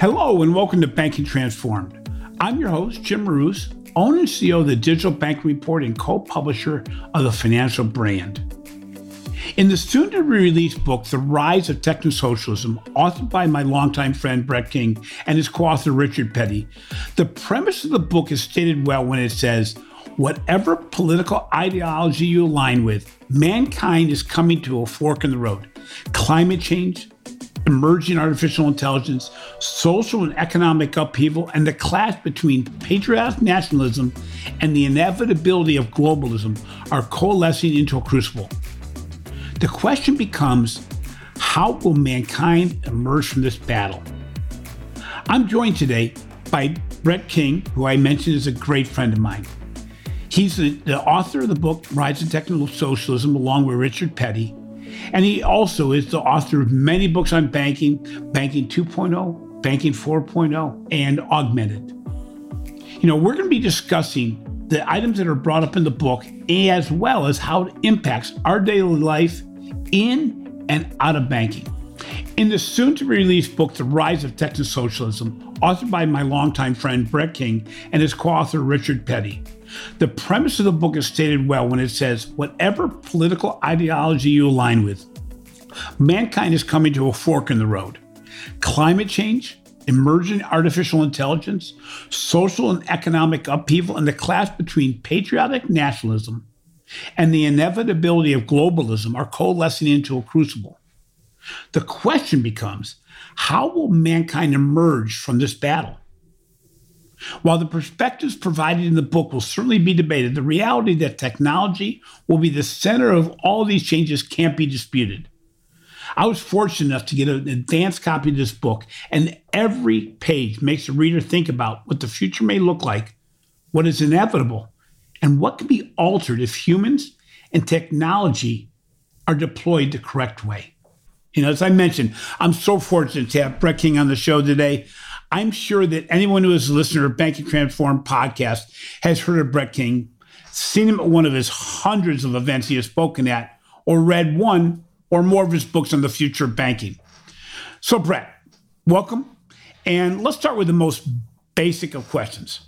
Hello and welcome to Banking Transformed. I'm your host, Jim Marous, owner and CEO of the Digital Bank Report and co publisher of the Financial Brand. In the soon to be released book, The Rise of Technosocialism, authored by my longtime friend Brett King and his co author Richard Petty, the premise of the book is stated well when it says, Whatever political ideology you align with, mankind is coming to a fork in the road. Climate change, emerging artificial intelligence, social and economic upheaval, and the clash between patriotic nationalism and the inevitability of globalism are coalescing into a crucible. The question becomes how will mankind emerge from this battle? I'm joined today by Brett King, who I mentioned is a great friend of mine. He's the, the author of the book Rise of Technosocialism, along with Richard Petty, and he also is the author of many books on banking, Banking 2.0, Banking 4.0, and Augmented. You know, we're going to be discussing the items that are brought up in the book, as well as how it impacts our daily life in and out of banking. In the soon to be released book, The Rise of Texas Technosocialism, authored by my longtime friend Brett King and his co author Richard Petty, the premise of the book is stated well when it says, whatever political ideology you align with, mankind is coming to a fork in the road. Climate change, emerging artificial intelligence, social and economic upheaval, and the clash between patriotic nationalism and the inevitability of globalism are coalescing into a crucible. The question becomes how will mankind emerge from this battle? While the perspectives provided in the book will certainly be debated, the reality that technology will be the center of all these changes can't be disputed. I was fortunate enough to get an advanced copy of this book, and every page makes the reader think about what the future may look like, what is inevitable, and what can be altered if humans and technology are deployed the correct way. You know, as I mentioned, I'm so fortunate to have Brett King on the show today. I'm sure that anyone who is a listener of Banking Transform podcast has heard of Brett King, seen him at one of his hundreds of events he has spoken at, or read one or more of his books on the future of banking. So, Brett, welcome. And let's start with the most basic of questions.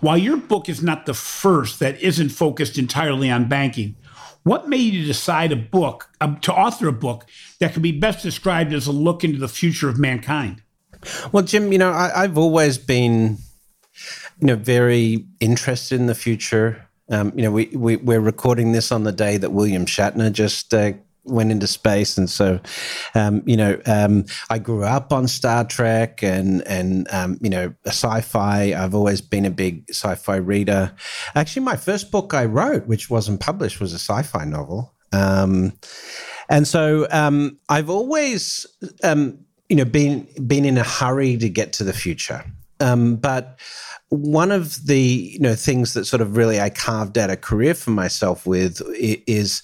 While your book is not the first that isn't focused entirely on banking, what made you decide a book, uh, to author a book that could be best described as a look into the future of mankind? Well, Jim, you know, I, have always been, you know, very interested in the future. Um, you know, we, we we're recording this on the day that William Shatner just uh, went into space, and so, um, you know, um, I grew up on Star Trek and and um, you know, sci-fi. I've always been a big sci-fi reader. Actually, my first book I wrote, which wasn't published, was a sci-fi novel. Um, and so um, I've always you know, been been in a hurry to get to the future. Um, but one of the you know things that sort of really I carved out a career for myself with is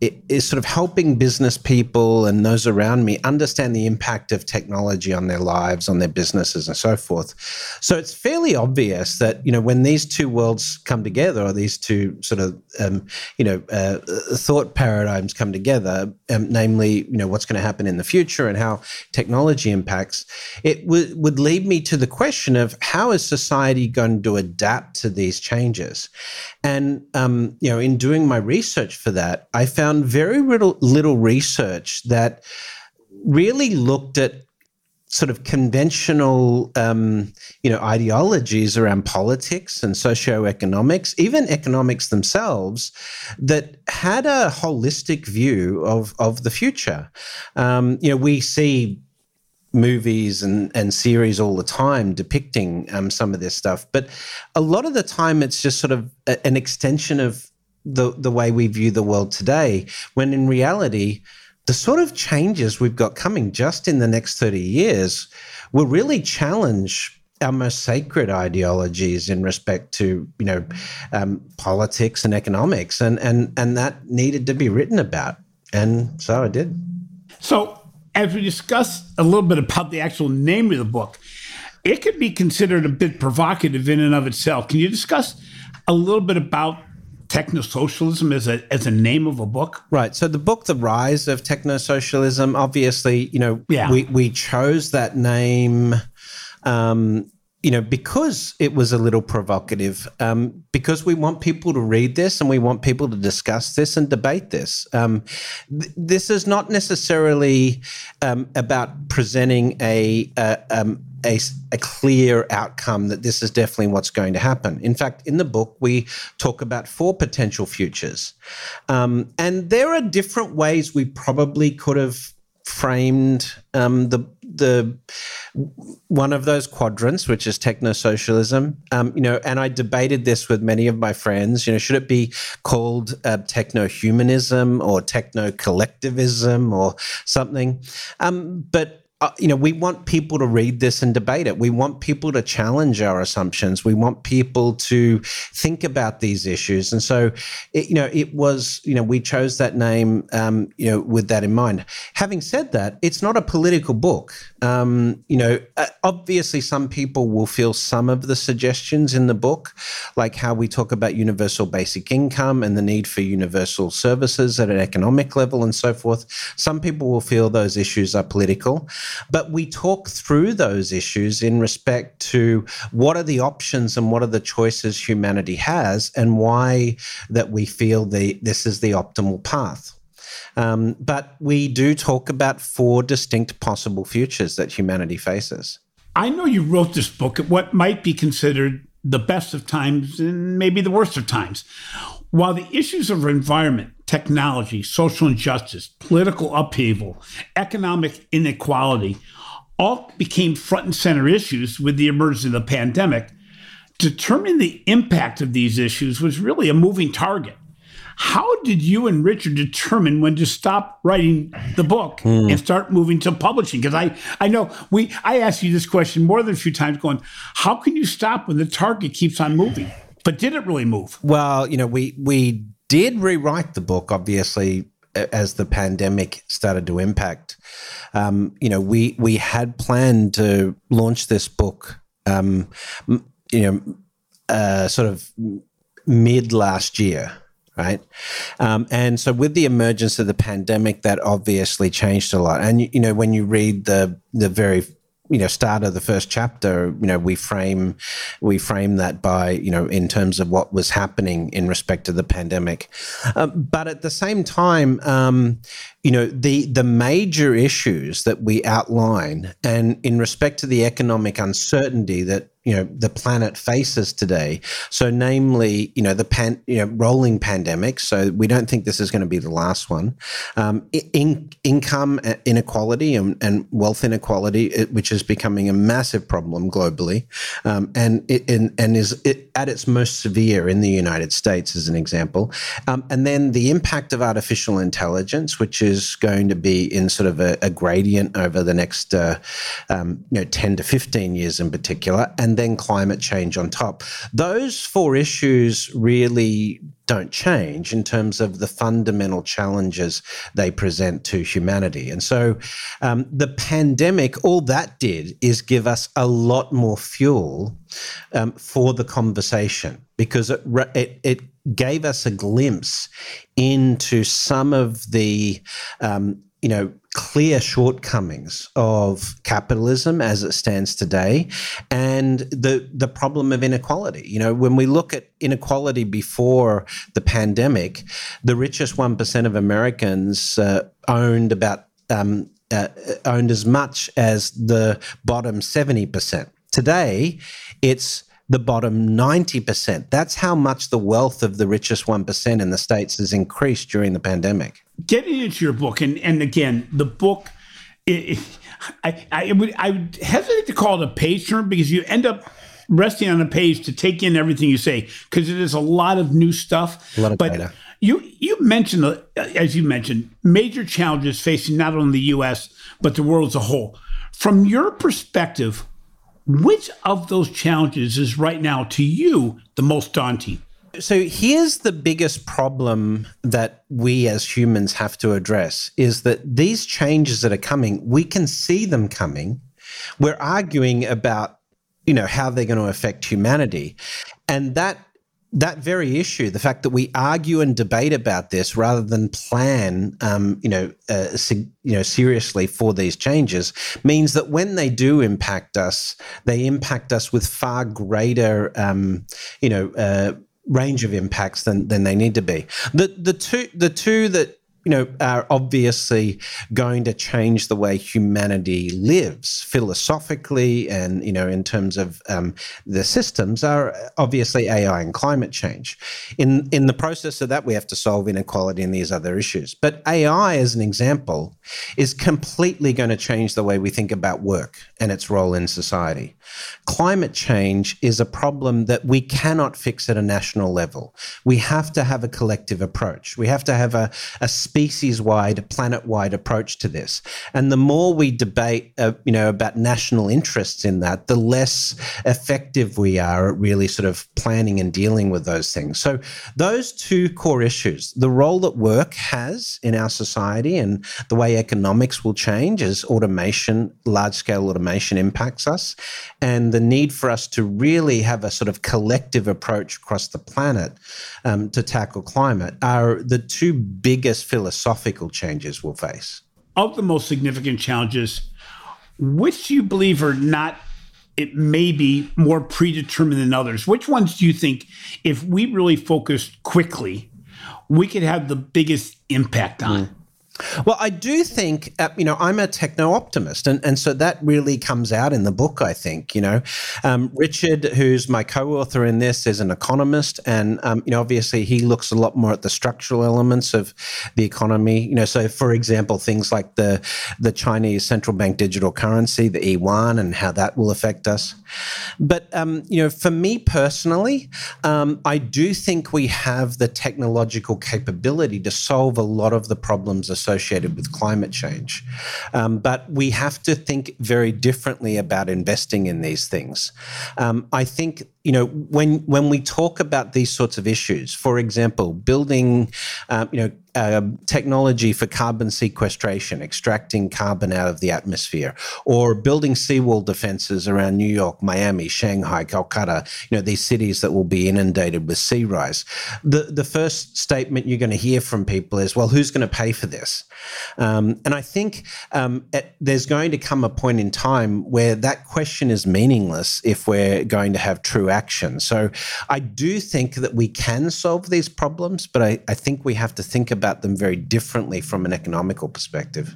it is sort of helping business people and those around me understand the impact of technology on their lives, on their businesses, and so forth. So it's fairly obvious that you know when these two worlds come together, or these two sort of um, you know uh, thought paradigms come together, um, namely you know what's going to happen in the future and how technology impacts, it w- would lead me to the question of how is society going to adapt to these changes, and um, you know in doing my research for that, I found found very little, little research that really looked at sort of conventional, um, you know, ideologies around politics and socioeconomics, even economics themselves, that had a holistic view of of the future. Um, you know, we see movies and, and series all the time depicting um, some of this stuff, but a lot of the time it's just sort of a, an extension of the the way we view the world today when in reality the sort of changes we've got coming just in the next 30 years will really challenge our most sacred ideologies in respect to you know um, politics and economics and and and that needed to be written about. And so I did. So as we discuss a little bit about the actual name of the book it could be considered a bit provocative in and of itself. Can you discuss a little bit about technosocialism as a as a name of a book? Right. So the book, The Rise of Technosocialism, obviously, you know, yeah. we, we chose that name um, you know, because it was a little provocative, um, because we want people to read this and we want people to discuss this and debate this. Um, th- this is not necessarily um, about presenting a, a, um, a, a, clear outcome that this is definitely what's going to happen. In fact, in the book, we talk about four potential futures. Um, and there are different ways we probably could have framed um, the the one of those quadrants, which is techno socialism. Um, you know, and I debated this with many of my friends. You know, should it be called uh, techno humanism or techno collectivism or something? Um, but uh, you know, we want people to read this and debate it. We want people to challenge our assumptions. We want people to think about these issues. And so, it, you know, it was, you know, we chose that name, um, you know, with that in mind. Having said that, it's not a political book. Um, you know, uh, obviously, some people will feel some of the suggestions in the book, like how we talk about universal basic income and the need for universal services at an economic level and so forth. Some people will feel those issues are political. But we talk through those issues in respect to what are the options and what are the choices humanity has and why that we feel the, this is the optimal path. Um, but we do talk about four distinct possible futures that humanity faces. I know you wrote this book at what might be considered the best of times and maybe the worst of times. While the issues of environment, technology, social injustice, political upheaval, economic inequality all became front and center issues with the emergence of the pandemic, determining the impact of these issues was really a moving target. How did you and Richard determine when to stop writing the book mm. and start moving to publishing? Because I, I know we I asked you this question more than a few times, going, how can you stop when the target keeps on moving? but did it really move? Well, you know, we we did rewrite the book, obviously, as the pandemic started to impact. Um, you know, we we had planned to launch this book, um, you know, uh, sort of mid last year right? Um, and so with the emergence of the pandemic, that obviously changed a lot. And you know, when you read the the very you know start of the first chapter you know we frame we frame that by you know in terms of what was happening in respect to the pandemic um, but at the same time um, you know the the major issues that we outline and in respect to the economic uncertainty that you know the planet faces today. So, namely, you know the pan, you know rolling pandemic. So we don't think this is going to be the last one. Um, in, income inequality and, and wealth inequality, it, which is becoming a massive problem globally, um, and it, and, and is it, at its most severe in the United States, as an example. Um, and then the impact of artificial intelligence, which is going to be in sort of a, a gradient over the next uh, um, you know ten to fifteen years in particular, and then climate change on top. Those four issues really don't change in terms of the fundamental challenges they present to humanity. And so um, the pandemic, all that did is give us a lot more fuel um, for the conversation because it, it, it, gave us a glimpse into some of the um, you know clear shortcomings of capitalism as it stands today and the the problem of inequality you know when we look at inequality before the pandemic the richest 1% of americans uh, owned about um, uh, owned as much as the bottom 70% today it's the bottom 90%. That's how much the wealth of the richest 1% in the States has increased during the pandemic. Getting into your book, and, and again, the book, it, I, I, would, I would hesitate to call it a page turn because you end up resting on a page to take in everything you say because it is a lot of new stuff. A lot of but data. You, you mentioned, uh, as you mentioned, major challenges facing not only the U.S., but the world as a whole. From your perspective, which of those challenges is right now to you the most daunting? So here's the biggest problem that we as humans have to address is that these changes that are coming, we can see them coming. We're arguing about, you know, how they're going to affect humanity. And that that very issue, the fact that we argue and debate about this rather than plan, um, you know, uh, you know, seriously for these changes, means that when they do impact us, they impact us with far greater, um, you know, uh, range of impacts than than they need to be. The the two the two that you know, are obviously going to change the way humanity lives philosophically and, you know, in terms of um, the systems are obviously AI and climate change. In, in the process of that, we have to solve inequality and these other issues. But AI, as an example, is completely going to change the way we think about work and its role in society. Climate change is a problem that we cannot fix at a national level. We have to have a collective approach. We have to have a, a species wide, planet wide approach to this. And the more we debate, uh, you know, about national interests in that, the less effective we are at really sort of planning and dealing with those things. So, those two core issues the role that work has in our society and the way economics will change as automation, large scale automation impacts us, and the need for us to really have a sort of collective approach across the planet um, to tackle climate are the two biggest philosophical changes we'll face. Of the most significant challenges, which do you believe are not, it may be more predetermined than others? Which ones do you think, if we really focused quickly, we could have the biggest impact on? Mm. Well, I do think, uh, you know, I'm a techno optimist. And, and so that really comes out in the book, I think. You know, um, Richard, who's my co author in this, is an economist. And, um, you know, obviously he looks a lot more at the structural elements of the economy. You know, so for example, things like the, the Chinese central bank digital currency, the e-yuan, and how that will affect us. But, um, you know, for me personally, um, I do think we have the technological capability to solve a lot of the problems associated associated with climate change. Um, but we have to think very differently about investing in these things. Um, I think you know when when we talk about these sorts of issues, for example, building um, you know technology for carbon sequestration, extracting carbon out of the atmosphere, or building seawall defenses around New York, Miami, Shanghai, Calcutta, you know, these cities that will be inundated with sea rise. The, the first statement you're going to hear from people is, well, who's going to pay for this? Um, and I think um, at, there's going to come a point in time where that question is meaningless if we're going to have true action. So I do think that we can solve these problems, but I, I think we have to think about about them very differently from an economical perspective.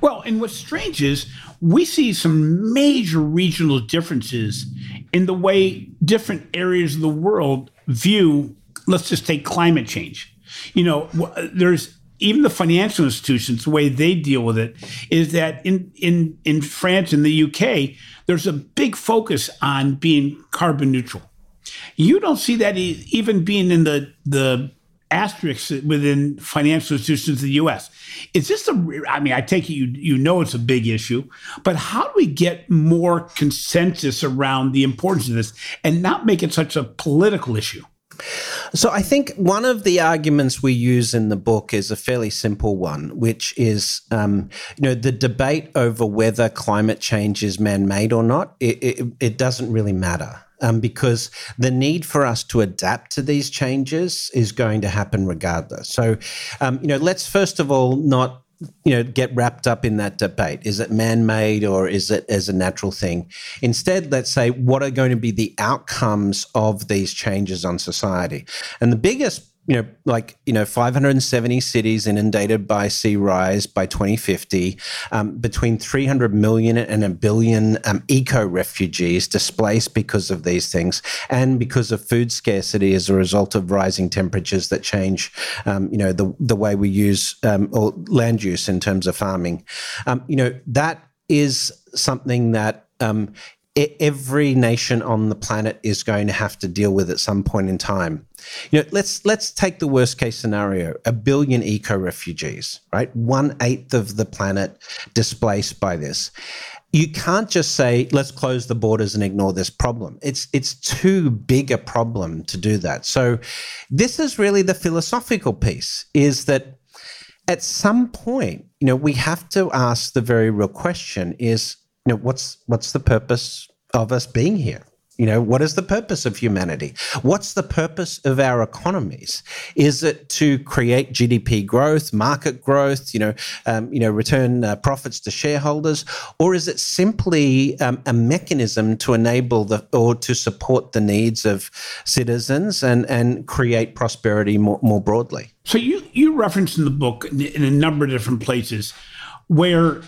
Well, and what's strange is we see some major regional differences in the way different areas of the world view, let's just take climate change. You know, there's even the financial institutions, the way they deal with it is that in, in, in France and the UK, there's a big focus on being carbon neutral. You don't see that even being in the, the asterisks within financial institutions in the U.S. Is this a? I mean, I take it you you know it's a big issue, but how do we get more consensus around the importance of this and not make it such a political issue? So I think one of the arguments we use in the book is a fairly simple one, which is, um, you know, the debate over whether climate change is man-made or not. It, it, it doesn't really matter um, because the need for us to adapt to these changes is going to happen regardless. So, um, you know, let's first of all not you know get wrapped up in that debate. Is it man-made or is it as a natural thing? Instead let's say what are going to be the outcomes of these changes on society? And the biggest you know, like, you know, 570 cities inundated by sea rise by 2050, um, between 300 million and a billion um, eco refugees displaced because of these things and because of food scarcity as a result of rising temperatures that change, um, you know, the, the way we use um, or land use in terms of farming. Um, you know, that is something that um, every nation on the planet is going to have to deal with at some point in time. You know, let's let's take the worst case scenario: a billion eco refugees, right? One eighth of the planet displaced by this. You can't just say let's close the borders and ignore this problem. It's it's too big a problem to do that. So, this is really the philosophical piece: is that at some point, you know, we have to ask the very real question: is you know, what's what's the purpose of us being here? You know, what is the purpose of humanity? What's the purpose of our economies? Is it to create GDP growth, market growth, you know, um, you know, return uh, profits to shareholders, or is it simply um, a mechanism to enable the or to support the needs of citizens and and create prosperity more, more broadly? So you you reference in the book in a number of different places where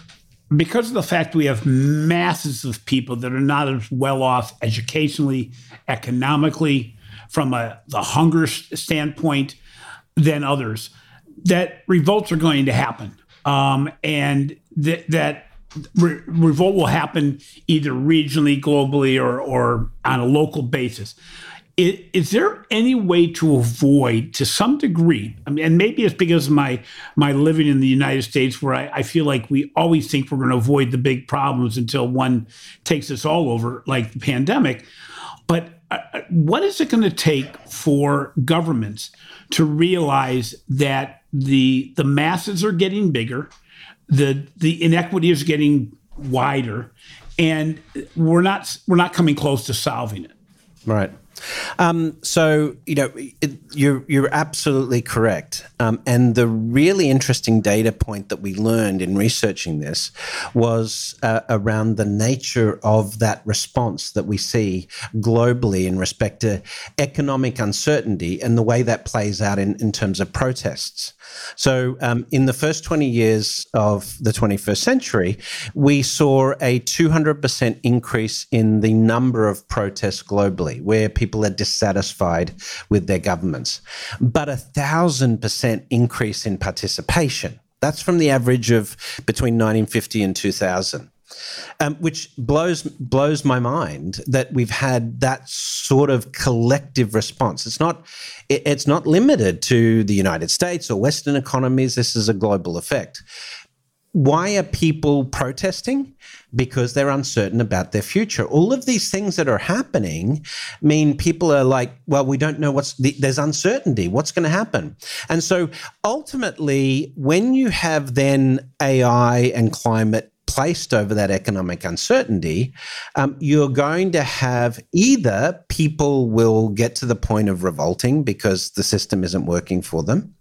because of the fact we have masses of people that are not as well off educationally, economically, from a the hunger standpoint than others, that revolts are going to happen, um, and that that re- revolt will happen either regionally, globally, or or on a local basis. Is, is, there any way to avoid, to some degree, I mean, and maybe it's because of my my living in the United States, where I, I feel like we always think we're going to avoid the big problems until one takes us all over, like the pandemic. But uh, uh what is it going to take for governments to realize that the the masses are getting bigger, the the inequity is getting wider, and we're not we're not coming close to solving it. Right. Um, so you know it, you're you're absolutely correct, um, and the really interesting data point that we learned in researching this was uh, around the nature of that response that we see globally in respect to economic uncertainty and the way that plays out in, in terms of protests. So, um, in the first 20 years of the 21st century, we saw a 200% increase in the number of protests globally where people are dissatisfied with their governments, but a thousand percent increase in participation. That's from the average of between 1950 and 2000 um, which blows blows my mind that we've had that sort of collective response. It's not it, it's not limited to the United States or Western economies. This is a global effect. Why are people protesting? Because they're uncertain about their future. All of these things that are happening mean people are like, well, we don't know what's, the, there's uncertainty. What's going to happen? And so ultimately, when you have then AI and climate placed over that economic uncertainty, um, you're going to have either people will get to the point of revolting because the system isn't working for them,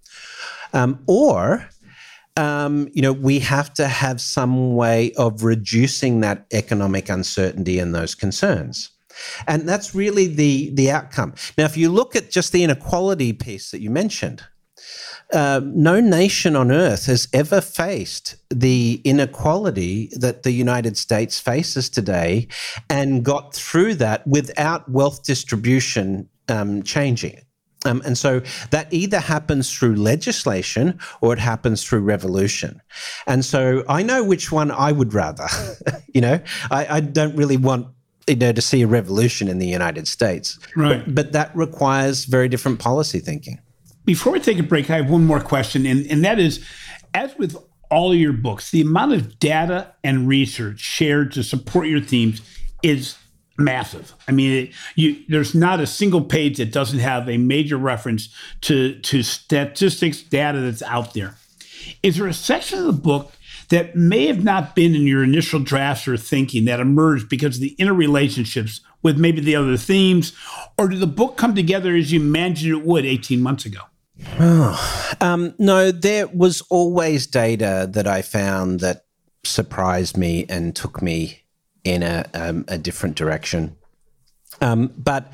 um, or um, you know, we have to have some way of reducing that economic uncertainty and those concerns. And that's really the the outcome. Now, if you look at just the inequality piece that you mentioned, uh, no nation on earth has ever faced the inequality that the United States faces today and got through that without wealth distribution um, changing. Um, and so that either happens through legislation or it happens through revolution. And so I know which one I would rather. you know, I, I, don't really want you know to see a revolution in the United States. Right. But, but that requires very different policy thinking. Before we take a break, I have one more question, and, and that is as with all your books, the amount of data and research shared to support your themes is massive. I mean, it, you, there's not a single page that doesn't have a major reference to, to statistics data that's out there. Is there a section of the book that may have not been in your initial drafts or thinking that emerged because of the interrelationships with maybe the other themes? Or did the book come together as you imagined it would 18 months ago? Oh, um, no, there was always data that I found that surprised me and took me in a, um, a different direction. Um, but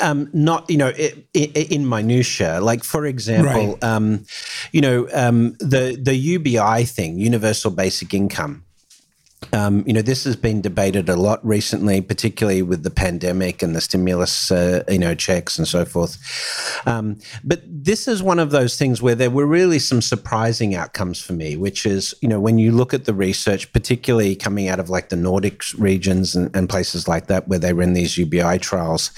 um, not, you know, it, it, in minutia. Like for example, right. um, you know, um, the the UBI thing, universal basic income. Um, you know, this has been debated a lot recently, particularly with the pandemic and the stimulus, uh, you know, checks and so forth. Um, but this is one of those things where there were really some surprising outcomes for me, which is, you know, when you look at the research, particularly coming out of like the Nordic regions and, and places like that, where they ran these UBI trials,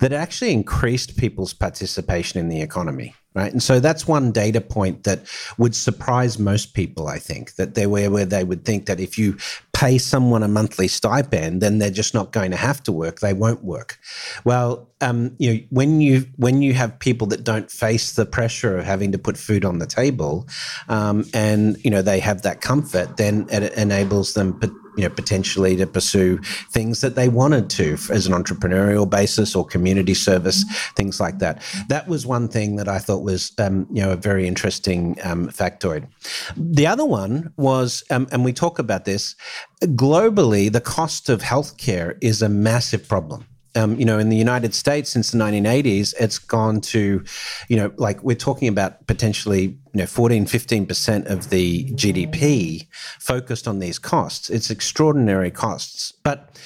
that actually increased people's participation in the economy right? And so that's one data point that would surprise most people, I think, that they were where they would think that if you pay someone a monthly stipend, then they're just not going to have to work. They won't work. Well, um, you know, when you when you have people that don't face the pressure of having to put food on the table, um, and you know they have that comfort, then it enables them you know, potentially to pursue things that they wanted to as an entrepreneurial basis or community service, things like that. That was one thing that I thought was, um, you know, a very interesting um, factoid. The other one was, um, and we talk about this, globally, the cost of healthcare is a massive problem um, you know, in the United States since the 1980s, it's gone to, you know, like we're talking about potentially, you know, 14, 15% of the GDP focused on these costs. It's extraordinary costs. But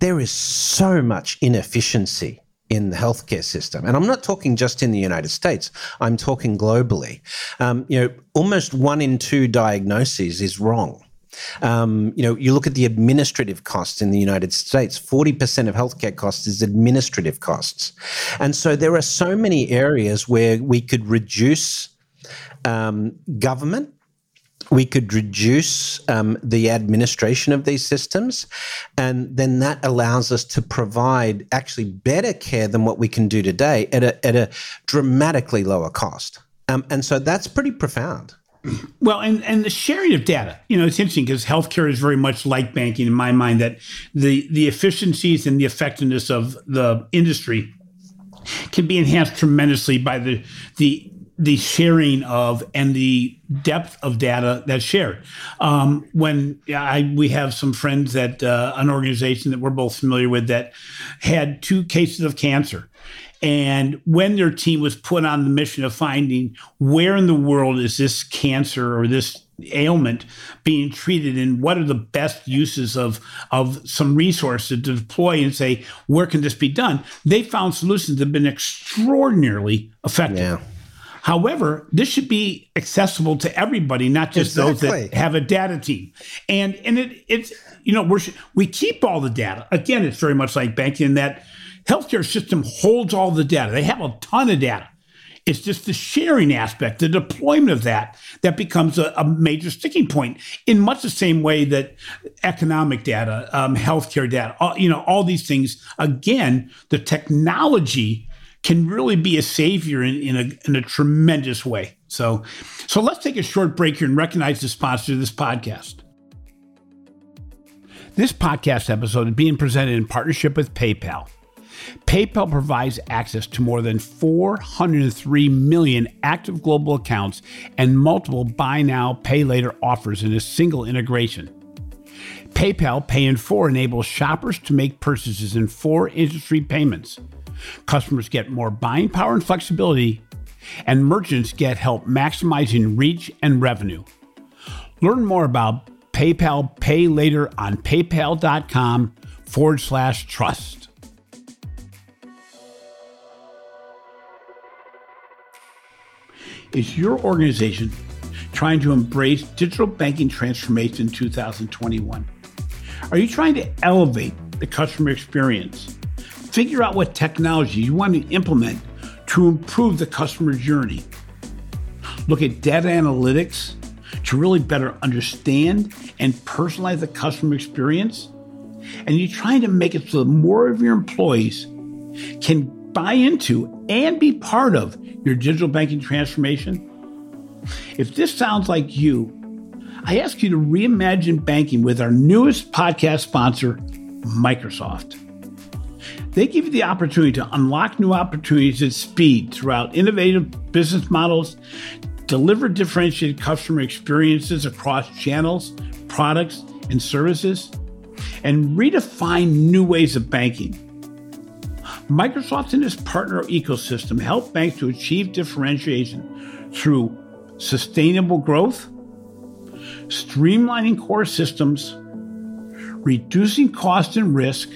there is so much inefficiency in the healthcare system. And I'm not talking just in the United States, I'm talking globally. Um, you know, almost one in two diagnoses is wrong. Um, you know, you look at the administrative costs in the United States, 40% of healthcare costs is administrative costs. And so there are so many areas where we could reduce um, government we could reduce um, the administration of these systems, and then that allows us to provide actually better care than what we can do today at a, at a dramatically lower cost. Um, and so that's pretty profound. Well, and, and the sharing of data, you know, it's interesting because healthcare is very much like banking in my mind that the, the efficiencies and the effectiveness of the industry can be enhanced tremendously by the, the, the sharing of and the depth of data that's shared. Um, when I, we have some friends at uh, an organization that we're both familiar with that had two cases of cancer and when their team was put on the mission of finding where in the world is this cancer or this ailment being treated and what are the best uses of of some resources to deploy and say where can this be done they found solutions that have been extraordinarily effective yeah. However, this should be accessible to everybody, not just exactly. those that have a data team. And and it it's you know we we keep all the data. Again, it's very much like banking in that healthcare system holds all the data. They have a ton of data. It's just the sharing aspect, the deployment of that, that becomes a, a major sticking point. In much the same way that economic data, um, healthcare data, all, you know, all these things. Again, the technology can really be a savior in, in, a, in a tremendous way. So, so let's take a short break here and recognize the sponsor of this podcast. This podcast episode is being presented in partnership with PayPal. PayPal provides access to more than 403 million active global accounts and multiple buy now, pay later offers in a single integration. PayPal Pay in 4 enables shoppers to make purchases in four industry payments. Customers get more buying power and flexibility, and merchants get help maximizing reach and revenue. Learn more about PayPal Pay Later on paypal.com forward slash trust. Is your organization trying to embrace digital banking transformation in 2021? Are you trying to elevate the customer experience? Figure out what technology you want to implement to improve the customer journey. Look at data analytics to really better understand and personalize the customer experience. And you're trying to make it so that more of your employees can buy into and be part of your digital banking transformation? If this sounds like you, I ask you to reimagine banking with our newest podcast sponsor, Microsoft. They give you the opportunity to unlock new opportunities at speed throughout innovative business models, deliver differentiated customer experiences across channels, products, and services, and redefine new ways of banking. Microsoft and its partner ecosystem help banks to achieve differentiation through sustainable growth, streamlining core systems, reducing cost and risk,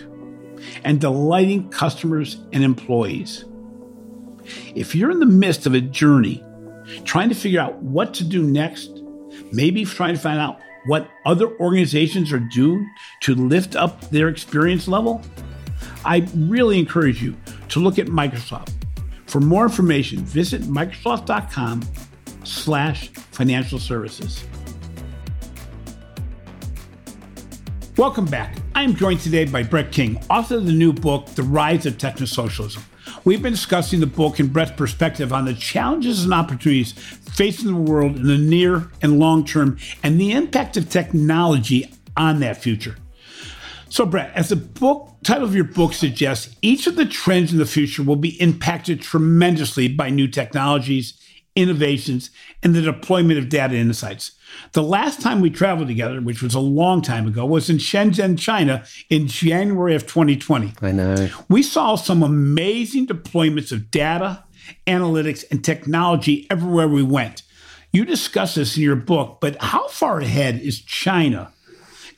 and delighting customers and employees. If you're in the midst of a journey trying to figure out what to do next, maybe trying to find out what other organizations are doing to lift up their experience level, I really encourage you to look at Microsoft. For more information, visit Microsoft.com slash financial services. Welcome back. I am joined today by Brett King, author of the new book, The Rise of Technosocialism. We've been discussing the book in Brett's perspective on the challenges and opportunities facing the world in the near and long term and the impact of technology on that future. So, Brett, as the book title of your book suggests, each of the trends in the future will be impacted tremendously by new technologies, innovations, and the deployment of data insights. The last time we traveled together, which was a long time ago, was in Shenzhen, China in January of 2020. I know. We saw some amazing deployments of data, analytics, and technology everywhere we went. You discuss this in your book, but how far ahead is China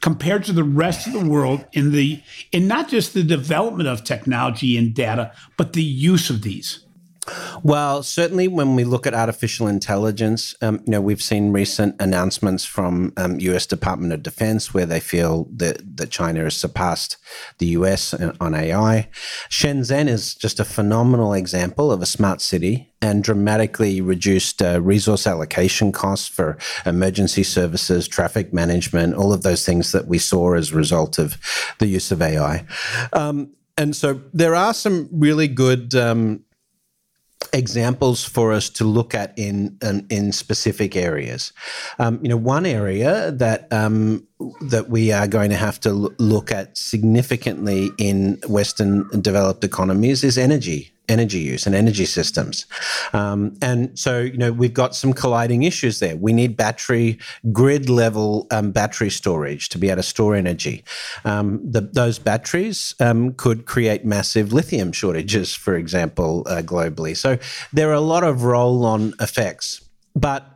compared to the rest of the world in the in not just the development of technology and data, but the use of these? Well, certainly when we look at artificial intelligence, um, you know, we've seen recent announcements from um, U.S. Department of Defense where they feel that, that China has surpassed the U.S. on AI. Shenzhen is just a phenomenal example of a smart city and dramatically reduced uh, resource allocation costs for emergency services, traffic management, all of those things that we saw as a result of the use of AI. Um, and so there are some really good um, examples for us to look at in in, in specific areas. Um, you know, one area that um, that we are going to have to look at significantly in Western developed economies is energy energy use and energy systems. Um, and so, you know, we've got some colliding issues there. We need battery, grid level um, battery storage to be able to store energy. Um, the, those batteries um, could create massive lithium shortages, for example, uh, globally. So there are a lot of roll on effects. But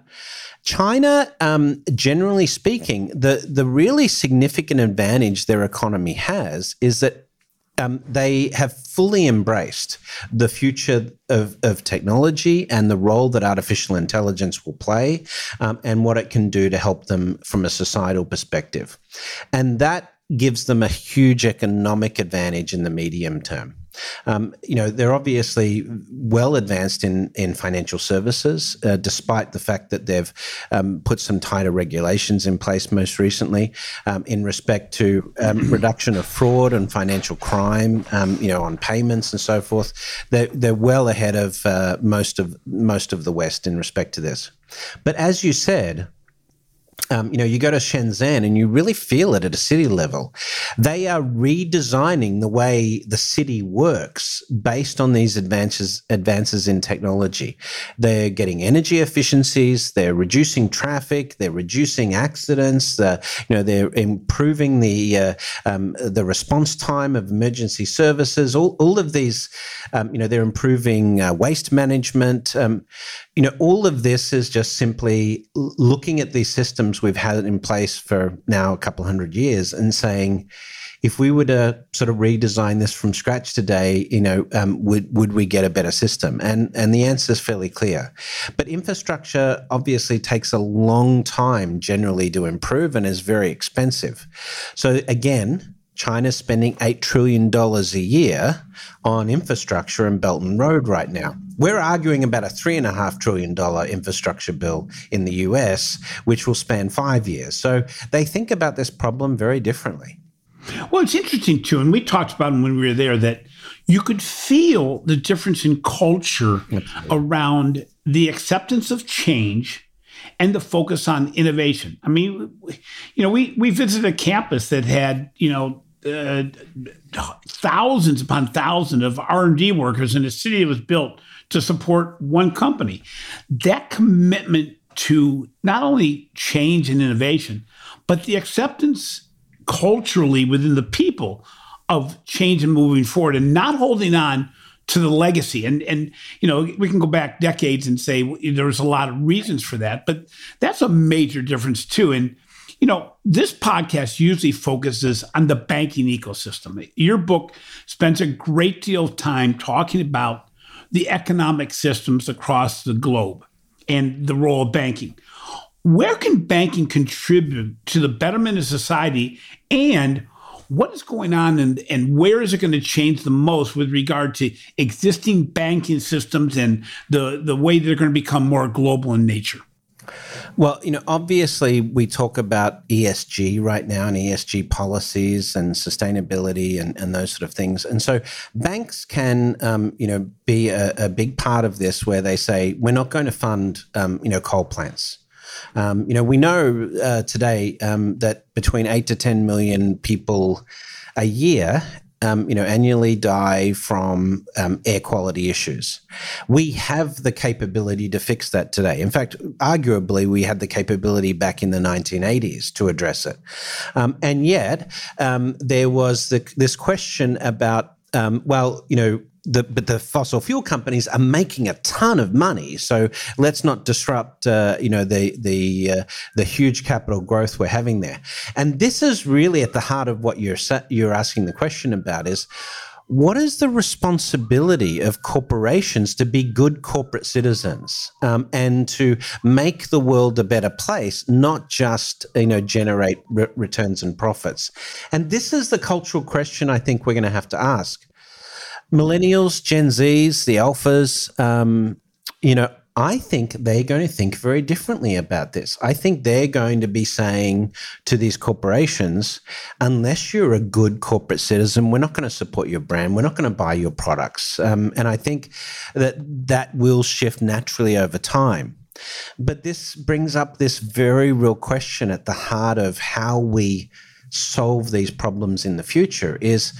China, um, generally speaking, the, the really significant advantage their economy has is that um, they have fully embraced the future of, of, technology and the role that artificial intelligence will play um, and what it can do to help them from a societal perspective. And that gives them a huge economic advantage in the medium term. Um, you know, they're obviously well advanced in in financial services, uh, despite the fact that they've um, put some tighter regulations in place most recently um, in respect to um, reduction of fraud and financial crime. Um, you know, on payments and so forth. They're they're well ahead of uh, most of most of the West in respect to this. But as you said, um, you know, you go to Shenzhen and you really feel it at a city level. They are redesigning the way the city works based on these advances advances in technology. They're getting energy efficiencies. They're reducing traffic. They're reducing accidents. Uh, you know, they're improving the uh, um, the response time of emergency services. All, all of these, um, you know, they're improving uh, waste management. Um, you know, all of this is just simply looking at these systems we've had in place for now a couple hundred years and saying, if we were to sort of redesign this from scratch today, you know, um, would would we get a better system? And and the answer is fairly clear. But infrastructure obviously takes a long time generally to improve and is very expensive. So again, China's spending $8 trillion a year on infrastructure in Belt and Road right now. We're arguing about a $3.5 trillion infrastructure bill in the US, which will span five years. So they think about this problem very differently. Well, it's interesting too, and we talked about when we were there that you could feel the difference in culture Absolutely. around the acceptance of change and the focus on innovation. I mean, you know, we we visited a campus that had you know uh, thousands upon thousands of R&D workers in a city that was built to support one company. That commitment to not only change and innovation, but the acceptance culturally within the people of change and moving forward and not holding on to the legacy. And and you know, we can go back decades and say there's a lot of reasons for that, but that's a major difference too. And you know, this podcast usually focuses on the banking ecosystem. Your book spends a great deal of time talking about the economic systems across the globe and the role of banking. Where can banking contribute to the betterment of society and what is going on and, and where is it going to change the most with regard to existing banking systems and the, the way they're going to become more global in nature? Well, you know, obviously we talk about ESG right now and ESG policies and sustainability and, and those sort of things. And so banks can, um, you know, be a, a, big part of this where they say, we're not going to fund, um, you know, coal plants. Um, you know, we know uh, today um, that between eight to 10 million people a year um, you know, annually die from um, air quality issues. We have the capability to fix that today. In fact, arguably, we had the capability back in the 1980s to address it. Um, and yet, um, there was the, this question about, um, well, you know, the, but the fossil fuel companies are making a ton of money. So let's not disrupt, uh, you know, the the uh, the huge capital growth we're having there. And this is really at the heart of what you're you're asking the question about is. What is the responsibility of corporations to be good corporate citizens um, and to make the world a better place, not just you know generate re- returns and profits? And this is the cultural question I think we're going to have to ask millennials, Gen Zs, the alphas, um, you know, I think they're going to think very differently about this. I think they're going to be saying to these corporations, unless you're a good corporate citizen, we're not going to support your brand. We're not going to buy your products. Um, and I think that that will shift naturally over time. But this brings up this very real question at the heart of how we solve these problems in the future is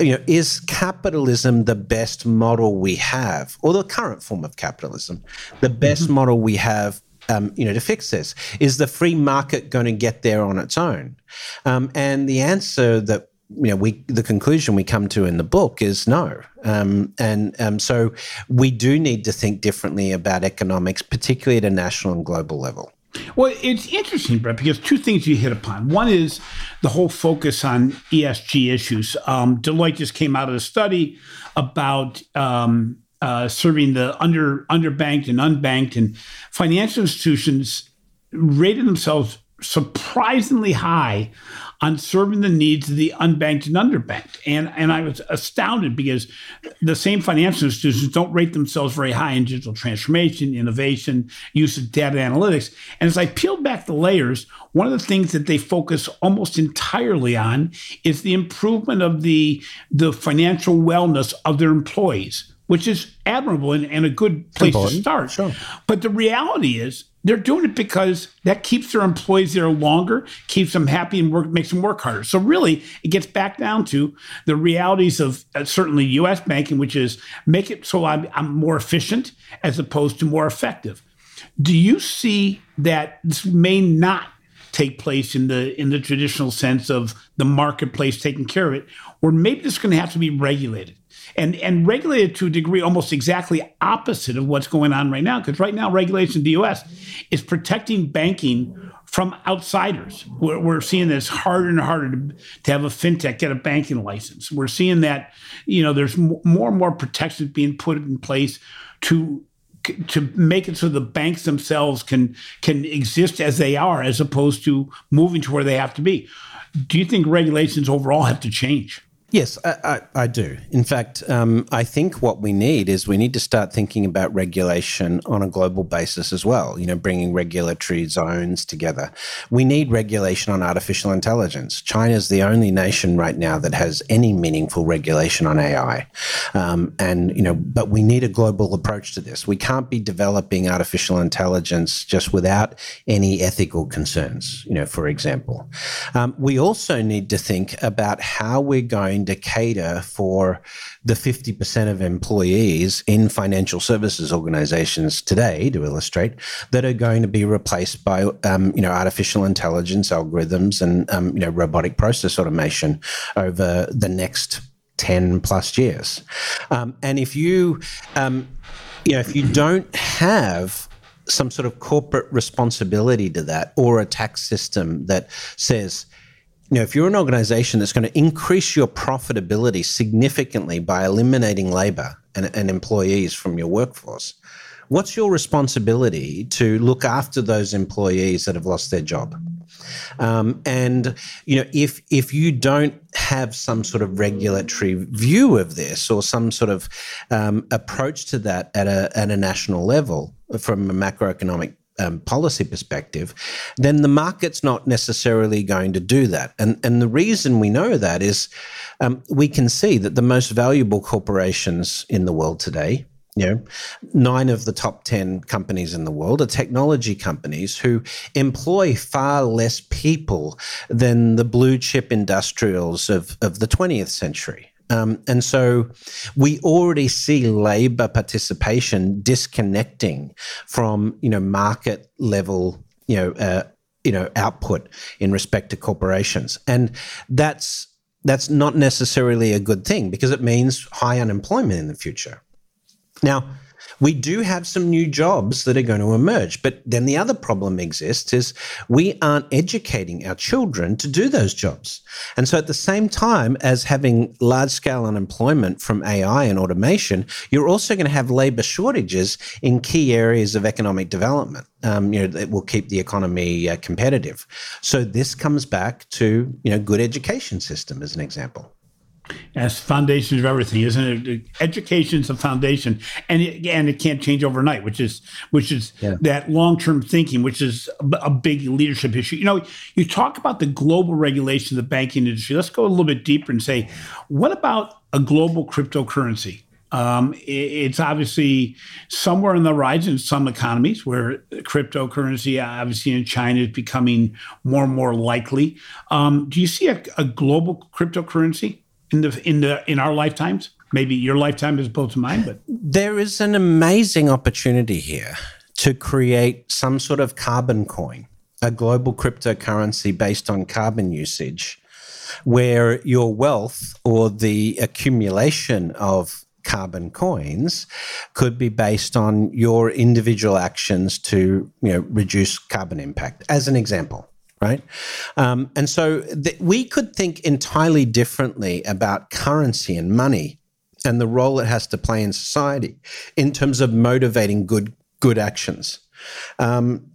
you know is capitalism the best model we have? Or the current form of capitalism the best mm-hmm. model we have um, you know to fix this? Is the free market going to get there on its own? Um, and the answer that you know we the conclusion we come to in the book is no. Um, and um, so we do need to think differently about economics particularly at a national and global level well, it's interesting, Brett, because two things you hit upon. One is the whole focus on ESG issues. Um, Deloitte just came out of a study about um, uh, serving the under underbanked and unbanked, and financial institutions rated themselves surprisingly high on serving the needs of the unbanked and underbanked. And, and I was astounded because the same financial institutions don't rate themselves very high in digital transformation, innovation, use of data analytics. And as I peeled back the layers, one of the things that they focus almost entirely on is the improvement of the, the financial wellness of their employees which is admirable and, and a good place to start. Sure. But the reality is they're doing it because that keeps their employees there longer, keeps them happy, and work makes them work harder. So really, it gets back down to the realities of uh, certainly U.S. banking, which is make it so I'm, I'm more efficient as opposed to more effective. Do you see that this may not take place in the in the traditional sense of the marketplace taking care of it, or maybe this is going to have to be regulated? And and regulated to a degree almost exactly opposite of what's going on right now. Because right now, regulation in the U.S. is protecting banking from outsiders. We're, we're seeing this harder and harder to, to, have a fintech get a banking license. We're seeing that you know there's more and more protections being put in place to to make it so the banks themselves can can exist as they are, as opposed to moving to where they have to be. Do you think regulations overall have to change? Yes, I, I, I, do. In fact, um, I think what we need is we need to start thinking about regulation on a global basis as well, you know, bringing regulatory zones together. We need regulation on artificial intelligence. China is the only nation right now that has any meaningful regulation on AI. Um, and, you know, but we need a global approach to this. We can't be developing artificial intelligence just without any ethical concerns, you know, for example. Um, we also need to think about how we're going cater for the 50% of employees in financial services organizations today, to illustrate, that are going to be replaced by, um, you know, artificial intelligence algorithms and, um, you know, robotic process automation over the next 10 plus years. Um, and if you, um, you know, if you don't have some sort of corporate responsibility to that or a tax system that says, you know, if you're an organization that's going to increase your profitability significantly by eliminating labor and, and, employees from your workforce, what's your responsibility to look after those employees that have lost their job? Um, and you know, if if you don't have some sort of regulatory view of this or some sort of um, approach to that at a at a national level from a macroeconomic um, policy perspective, then the market's not necessarily going to do that. And, and the reason we know that is um, we can see that the most valuable corporations in the world today, you know, nine of the top 10 companies in the world are technology companies who employ far less people than the blue chip industrials of, of the 20th century. Um, and so we already see labor participation disconnecting from, you know, market level, you know, uh, you know, output in respect to corporations. And that's that's not necessarily a good thing because it means high unemployment in the future. Now, we do have some new jobs that are going to emerge. But then the other problem exists is we aren't educating our children to do those jobs. And so at the same time as having large scale unemployment from AI and automation, you're also going to have labor shortages in key areas of economic development. Um, you know, that will keep the economy uh, competitive. So this comes back to, you know, good education system as an example as foundation of everything, isn't it? Education's a foundation, and it, and it can't change overnight, which is which is yeah. that long term thinking, which is a, big leadership issue. You know, you talk about the global regulation of the banking industry. Let's go a little bit deeper and say, what about a global cryptocurrency? Um, it's obviously somewhere on the rise in some economies where cryptocurrency, obviously in China, is becoming more and more likely. Um, do you see a, a global cryptocurrency? In the in the in our lifetimes? Maybe your lifetime as opposed to mine, but there is an amazing opportunity here to create some sort of carbon coin, a global cryptocurrency based on carbon usage, where your wealth or the accumulation of carbon coins could be based on your individual actions to you know reduce carbon impact as an example right? Um, and so th- we could think entirely differently about currency and money and the role it has to play in society in terms of motivating good good actions. Um,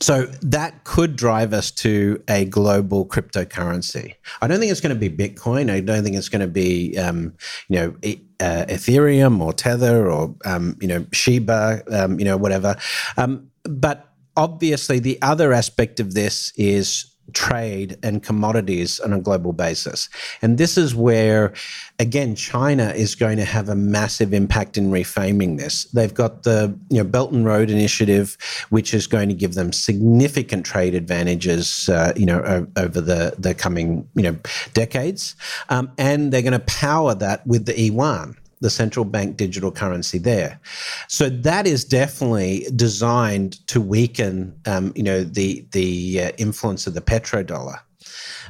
so that could drive us to a global cryptocurrency. I don't think it's going to be Bitcoin. I don't think it's going to be, um, you know, uh, Ethereum or Tether or um, you know Shiba, um, you know, whatever. Um, but obviously, the other aspect of this is trade and commodities on a global basis. And this is where, again, China is going to have a massive impact in reframing this. They've got the you know, Belt and Road Initiative, which is going to give them significant trade advantages, uh, you know, over the, the coming, you know, decades. Um, and they're going to power that with the yuan the central bank digital currency there. So that is definitely designed to weaken, um, you know, the the uh, influence of the petrodollar.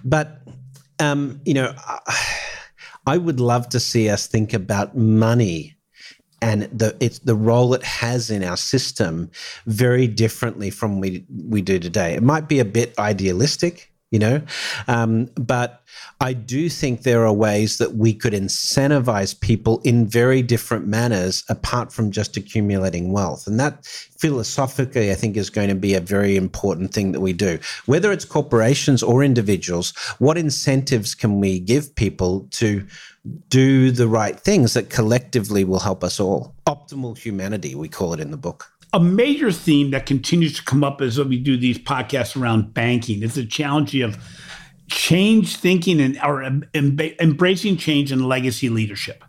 But um, you know, I would love to see us think about money and the it's the role it has in our system very differently from we we do today. It might be a bit idealistic, you know, um, but I do think there are ways that we could incentivize people in very different manners apart from just accumulating wealth. And that philosophically, I think, is going to be a very important thing that we do. Whether it's corporations or individuals, what incentives can we give people to do the right things that collectively will help us all? Optimal humanity, we call it in the book a major theme that continues to come up as we do these podcasts around banking is the challenge of change thinking and or embracing change and legacy leadership.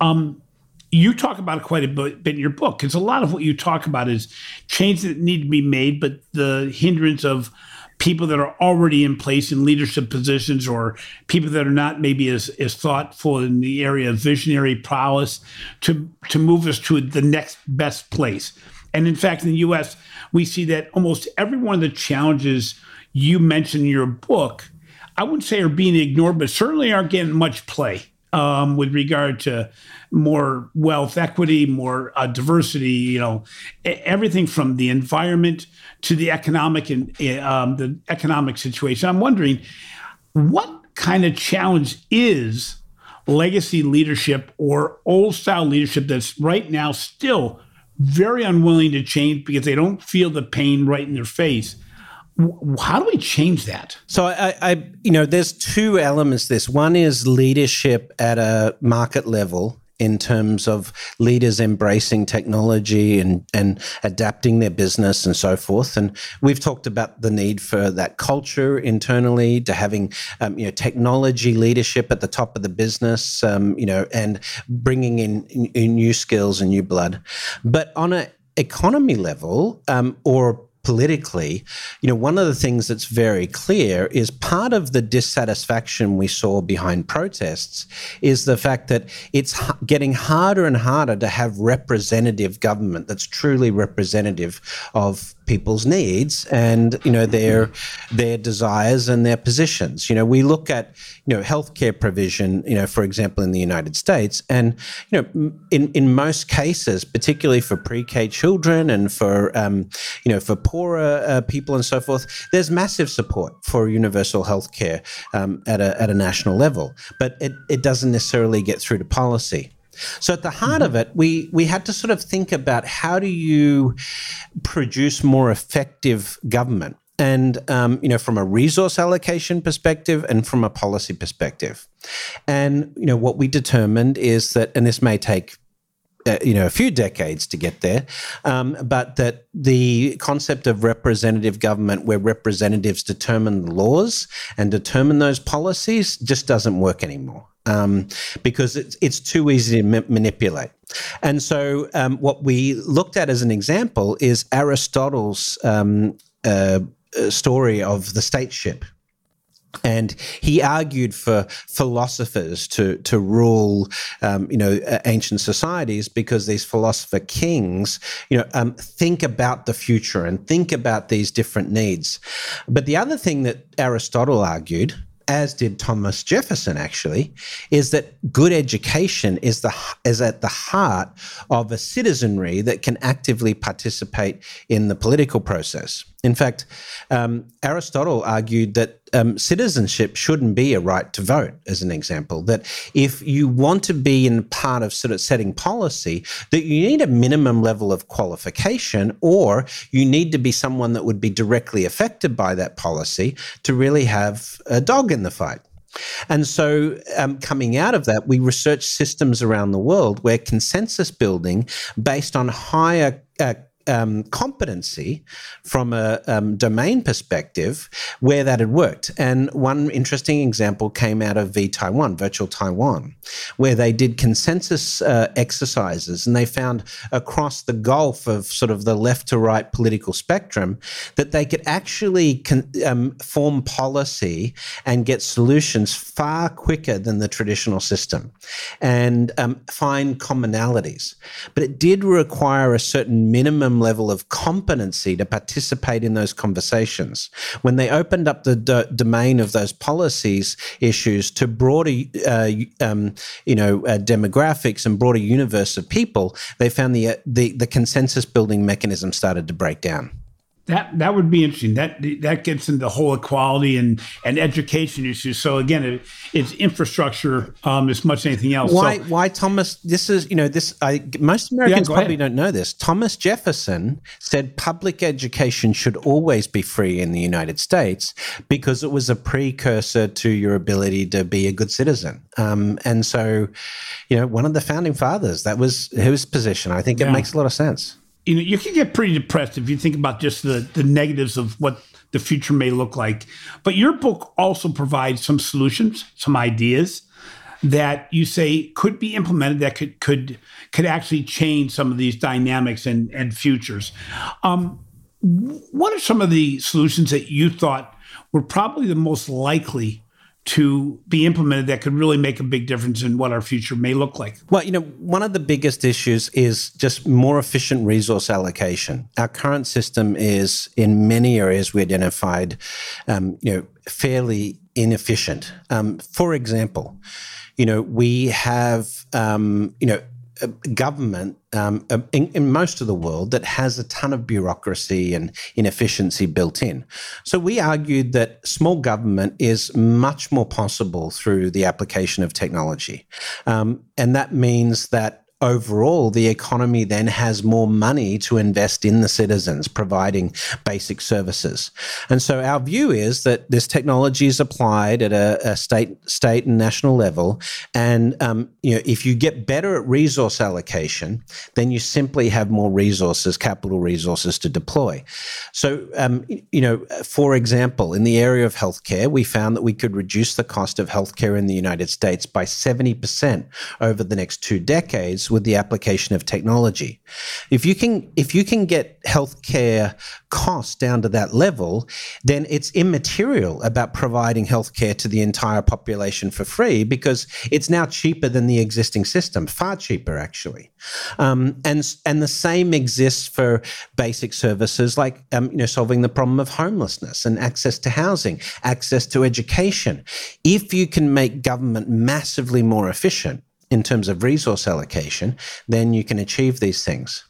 Um, you talk about it quite a bit in your book because a lot of what you talk about is change that need to be made, but the hindrance of people that are already in place in leadership positions or people that are not maybe as, as thoughtful in the area of visionary prowess to to move us to the next best place. And in fact, in the US, we see that almost every one of the challenges you mentioned in your book I wouldn't say are being ignored, but certainly aren't getting much play um, with regard to more wealth equity, more uh, diversity. You know, everything from the environment to the economic and um, the economic situation. I'm wondering what kind of challenge is legacy leadership or old style leadership that's right now still very unwilling to change because they don't feel the pain right in their face how do we change that? So I, I, you know, there's two elements. This one is leadership at a market level in terms of leaders embracing technology and, and adapting their business and so forth. And we've talked about the need for that culture internally to having, um, you know, technology leadership at the top of the business, um, you know, and bringing in, in, new skills and new blood. But on an economy level um, or politically, you know, one of the things that's very clear is part of the dissatisfaction we saw behind protests is the fact that it's getting harder and harder to have representative government that's truly representative of people's needs and you know their their desires and their positions. You know, we look at you know healthcare provision. You know, for example, in the United States, and you know, in in most cases, particularly for pre-K children and for um, you know for poorer uh, people and so forth, there's massive support for universal healthcare um, at a at a national level, but it it doesn't necessarily get through to policy. So at the heart mm-hmm. of it, we we had to sort of think about how do you produce more effective government, and um, you know from a resource allocation perspective and from a policy perspective, and you know what we determined is that, and this may take. Uh, you know, a few decades to get there, um, but that the concept of representative government, where representatives determine the laws and determine those policies, just doesn't work anymore um, because it's, it's too easy to ma- manipulate. And so, um, what we looked at as an example is Aristotle's um, uh, uh story of the stateship. And he argued for philosophers to to rule, um, you know, ancient societies because these philosopher kings, you know, um, think about the future and think about these different needs. But the other thing that Aristotle argued as did Thomas Jefferson actually, is that good education is the is at the heart of a citizenry that can actively participate in the political process. In fact, um, Aristotle argued that um, citizenship shouldn't be a right to vote, as an example. That if you want to be in part of sort of setting policy, that you need a minimum level of qualification, or you need to be someone that would be directly affected by that policy to really have a dog in the fight. And so, um, coming out of that, we research systems around the world where consensus building based on higher uh, um, competency from a um, domain perspective where that had worked. And one interesting example came out of vTaiwan, Virtual Taiwan, where they did consensus uh, exercises and they found across the gulf of sort of the left to right political spectrum that they could actually con- um, form policy and get solutions far quicker than the traditional system and um, find commonalities. But it did require a certain minimum level of competency to participate in those conversations. When they opened up the domain of those policies issues to broader, uh, um, you know, uh, demographics and broader universe of people, they found the, uh, the the consensus building mechanism started to break down. That that would be interesting. That that gets into the whole equality and, and education issues. So again, it, it's infrastructure um, as much as anything else. Why so, why Thomas? This is you know this. I, most Americans yeah, probably ahead. don't know this. Thomas Jefferson said public education should always be free in the United States because it was a precursor to your ability to be a good citizen. Um, and so, you know, one of the founding fathers that was his position. I think yeah. it makes a lot of sense you know, you can get pretty depressed if you think about just the, the negatives of what the future may look like. But your book also provides some solutions, some ideas that you say could be implemented that could could could actually change some of these dynamics and, and futures. Um, what are some of the solutions that you thought were probably the most likely to be implemented that could really make a big difference in what our future may look like? Well, you know, one of the biggest issues is just more efficient resource allocation. Our current system is, in many areas, we identified, um, you know, fairly inefficient. Um, for example, you know, we have, um, you know, government um, in, in, most of the world that has a ton of bureaucracy and inefficiency built in. So we argued that small government is much more possible through the application of technology. Um, and that means that overall, the economy then has more money to invest in the citizens, providing basic services. And so our view is that this technology is applied at a, a state, state and national level, and um, you know if you get better at resource allocation, then you simply have more resources, capital resources to deploy. So um, you know, for example, in the area of healthcare, we found that we could reduce the cost of healthcare in the United States by seventy percent over the next two decades with the application of technology. If you can if you can get healthcare costs down to that level, then it's immaterial about providing healthcare to the entire population for free because it's now cheaper than the existing system, far cheaper actually. Um, and and the same exists for basic services like um, you know solving the problem of homelessness and access to housing, access to education. If you can make government massively more efficient, in terms of resource allocation, then you can achieve these things.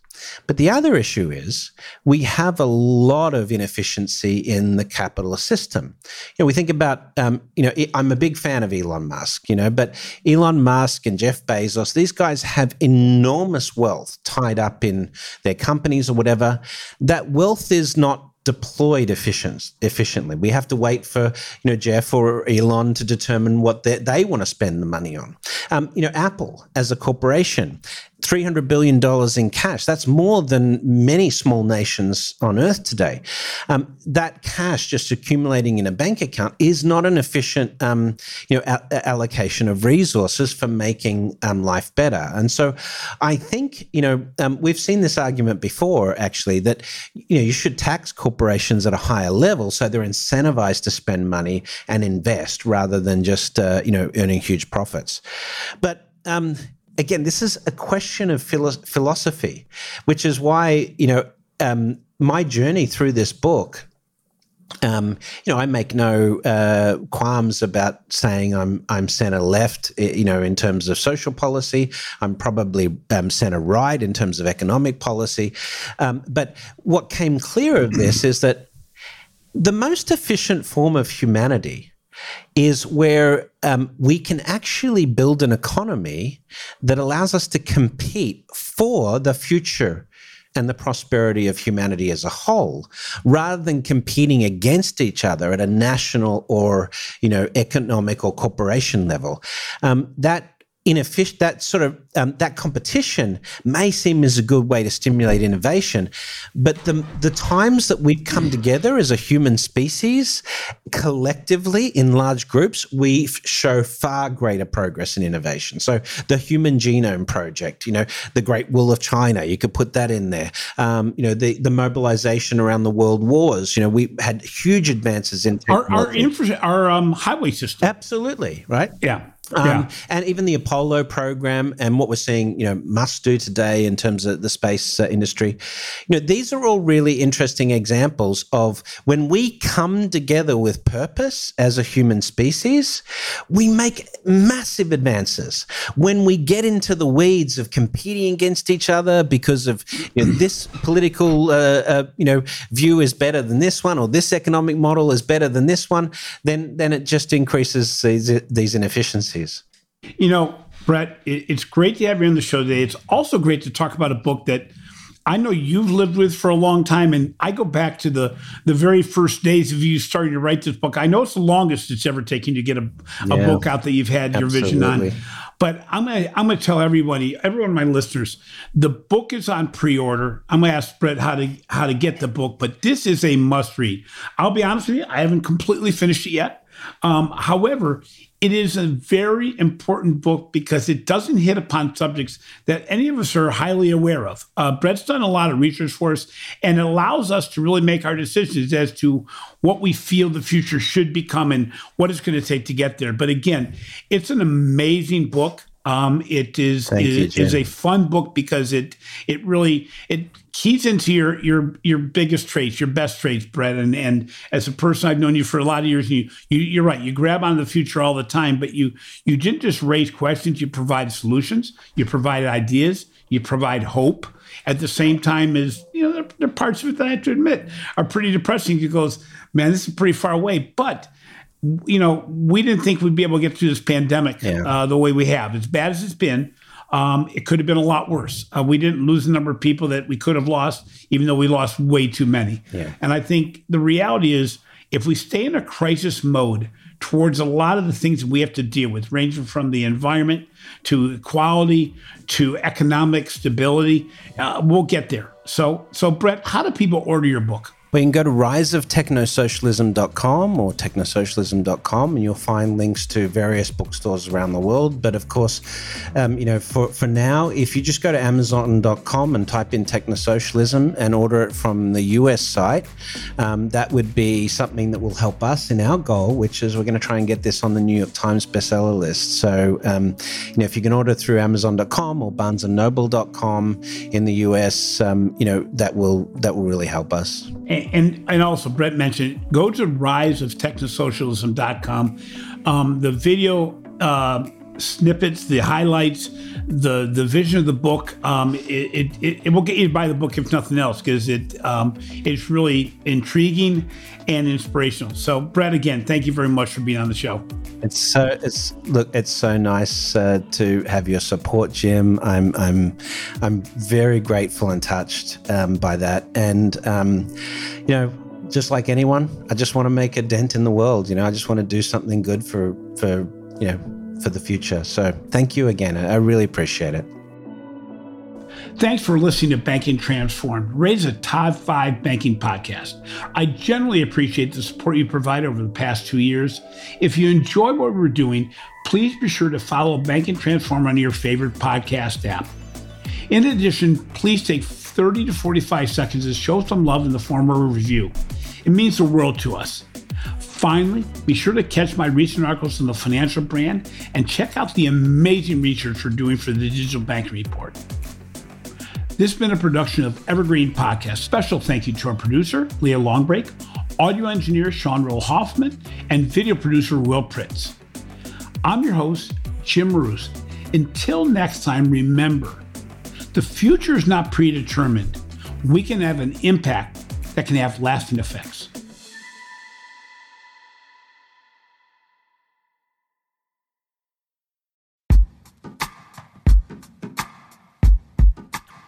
But the other issue is we have a lot of inefficiency in the capitalist system. You know, we think about, um, you know, I'm a big fan of Elon Musk, you know, but Elon Musk and Jeff Bezos, these guys have enormous wealth tied up in their companies or whatever. That wealth is not deployed efficient, efficiently. We have to wait for you know Jeff or Elon to determine what they, they want to spend the money on. Um, you know, Apple as a corporation $300 billion in cash. That's more than many small nations on earth today. Um, that cash just accumulating in a bank account is not an efficient um, you know, a- allocation of resources for making um, life better. And so I think, you know, um, we've seen this argument before, actually, that, you know, you should tax corporations at a higher level so they're incentivized to spend money and invest rather than just, uh, you know, earning huge profits. But um, again, this is a question of philo- philosophy, which is why you know um, my journey through this book. Um, you know, I make no uh, qualms about saying I'm I'm centre left. You know, in terms of social policy, I'm probably um, centre right in terms of economic policy. Um, but what came clear of this is that the most efficient form of humanity is where um, we can actually build an economy that allows us to compete for the future and the prosperity of humanity as a whole rather than competing against each other at a national or you know economic or corporation level. Um, that inefficient that sort of um, that competition may seem as a good way to stimulate innovation but the the times that we've come together as a human species collectively in large groups we show far greater progress in innovation. So the human genome project you know the great wall of china you could put that in there. Um, you know the the mobilization around the world wars you know we had huge advances in our our, infra- our um, highway system. Absolutely right? Yeah um, yeah. And even the Apollo program and what we're seeing, you know, Musk do today in terms of the space uh, industry, you know, these are all really interesting examples of when we come together with purpose as a human species, we make massive advances. When we get into the weeds of competing against each other because of you know, this political, uh, uh, you know, view is better than this one, or this economic model is better than this one, then then it just increases these, these inefficiencies. You know, Brett, it's great to have you on the show today. It's also great to talk about a book that I know you've lived with for a long time, and I go back to the the very first days of you starting to write this book. I know it's the longest it's ever taken to get a, a yeah, book out that you've had absolutely. your vision on. But I'm gonna I'm gonna tell everybody, every one of my listeners, the book is on pre-order. I'm gonna ask Brett how to how to get the book, but this is a must read. I'll be honest with you, I haven't completely finished it yet. Um, however, it is a very important book because it doesn't hit upon subjects that any of us are highly aware of. Uh, Brett's done a lot of research for us, and it allows us to really make our decisions as to what we feel the future should become and what it's going to take to get there. But again, it's an amazing book. Um, it is is, you, is, a fun book because it it really it keys into your your your biggest traits, your best traits, Brett. And and as a person, I've known you for a lot of years. And you, you you're right. You grab on the future all the time, but you you didn't just raise questions. You provide solutions. You provide ideas. You provide hope. At the same time, as you know, there, there are parts of it that I have to admit are pretty depressing. You goes, man, this is pretty far away, but you know, we didn't think we'd be able to get through this pandemic yeah. uh, the way we have. As bad as it's been, Um, it could have been a lot worse. Uh, we didn't lose the number of people that we could have lost, even though we lost way too many. Yeah. And I think the reality is, if we stay in a crisis mode towards a lot of the things that we have to deal with, ranging from the environment to equality to economic stability, uh, we'll get there. So, so Brett, how do people order your book? Well, you can go to riseoftechnosocialism.com or technosocialism.com and you'll find links to various bookstores around the world. But of course, um, you know, for, for now, if you just go to amazon.com and type in technosocialism and order it from the US site, um, that would be something that will help us in our goal, which is we're going to try and get this on the New York Times bestseller list. So, um, you know, if you can order through amazon.com or barnesandnoble.com in the US, um, you know, that will that will really help us. And and also, Brett mentioned, go to riseoftechnosocialism.com. Um, the video uh, snippets, the highlights, the the vision of the book. Um, it, it, it will get you to buy the book if nothing else because it um, it's really intriguing and inspirational. So, Brett, again, thank you very much for being on the show. It's so it's look it's so nice uh, to have your support, Jim. I'm I'm I'm very grateful and touched um, by that, and um, you know just like anyone, I just want to make a dent in the world. You know, I just want to do something good for for you know for the future. So thank you again. I really appreciate it. Thanks for listening to Banking Transformed, a top five banking podcast. I generally appreciate the support you provide over the past two years. If you enjoy what we're doing, please be sure to follow Banking Transform on your favorite podcast app. In addition, please take 30 to 45 seconds to show some love in the form of a review. It means the world to us. Finally, be sure to catch my recent articles in the financial brand and check out the amazing research we're doing for the Digital Banking Report. This has been a production of Evergreen Podcast. Special thank you to our producer, Leah Longbrake, audio engineer Sean Rule-Hoffman, and video producer Will Pritts. I'm your host, Jim Marous. Until next time, remember the future is not predetermined. We can have an impact that can have lasting effects.